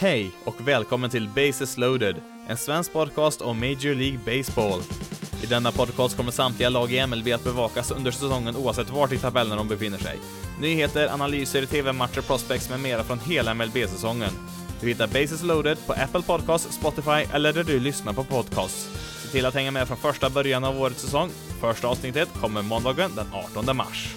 Hej och välkommen till Bases loaded, en svensk podcast om Major League Baseball. I denna podcast kommer samtliga lag i MLB att bevakas under säsongen oavsett vart i tabellen de befinner sig. Nyheter, analyser, TV-matcher, prospects med mera från hela MLB-säsongen. Du hittar Bases loaded på Apple Podcasts, Spotify eller där du lyssnar på podcasts. Se till att hänga med från första början av årets säsong. Första avsnittet kommer måndagen den 18 mars.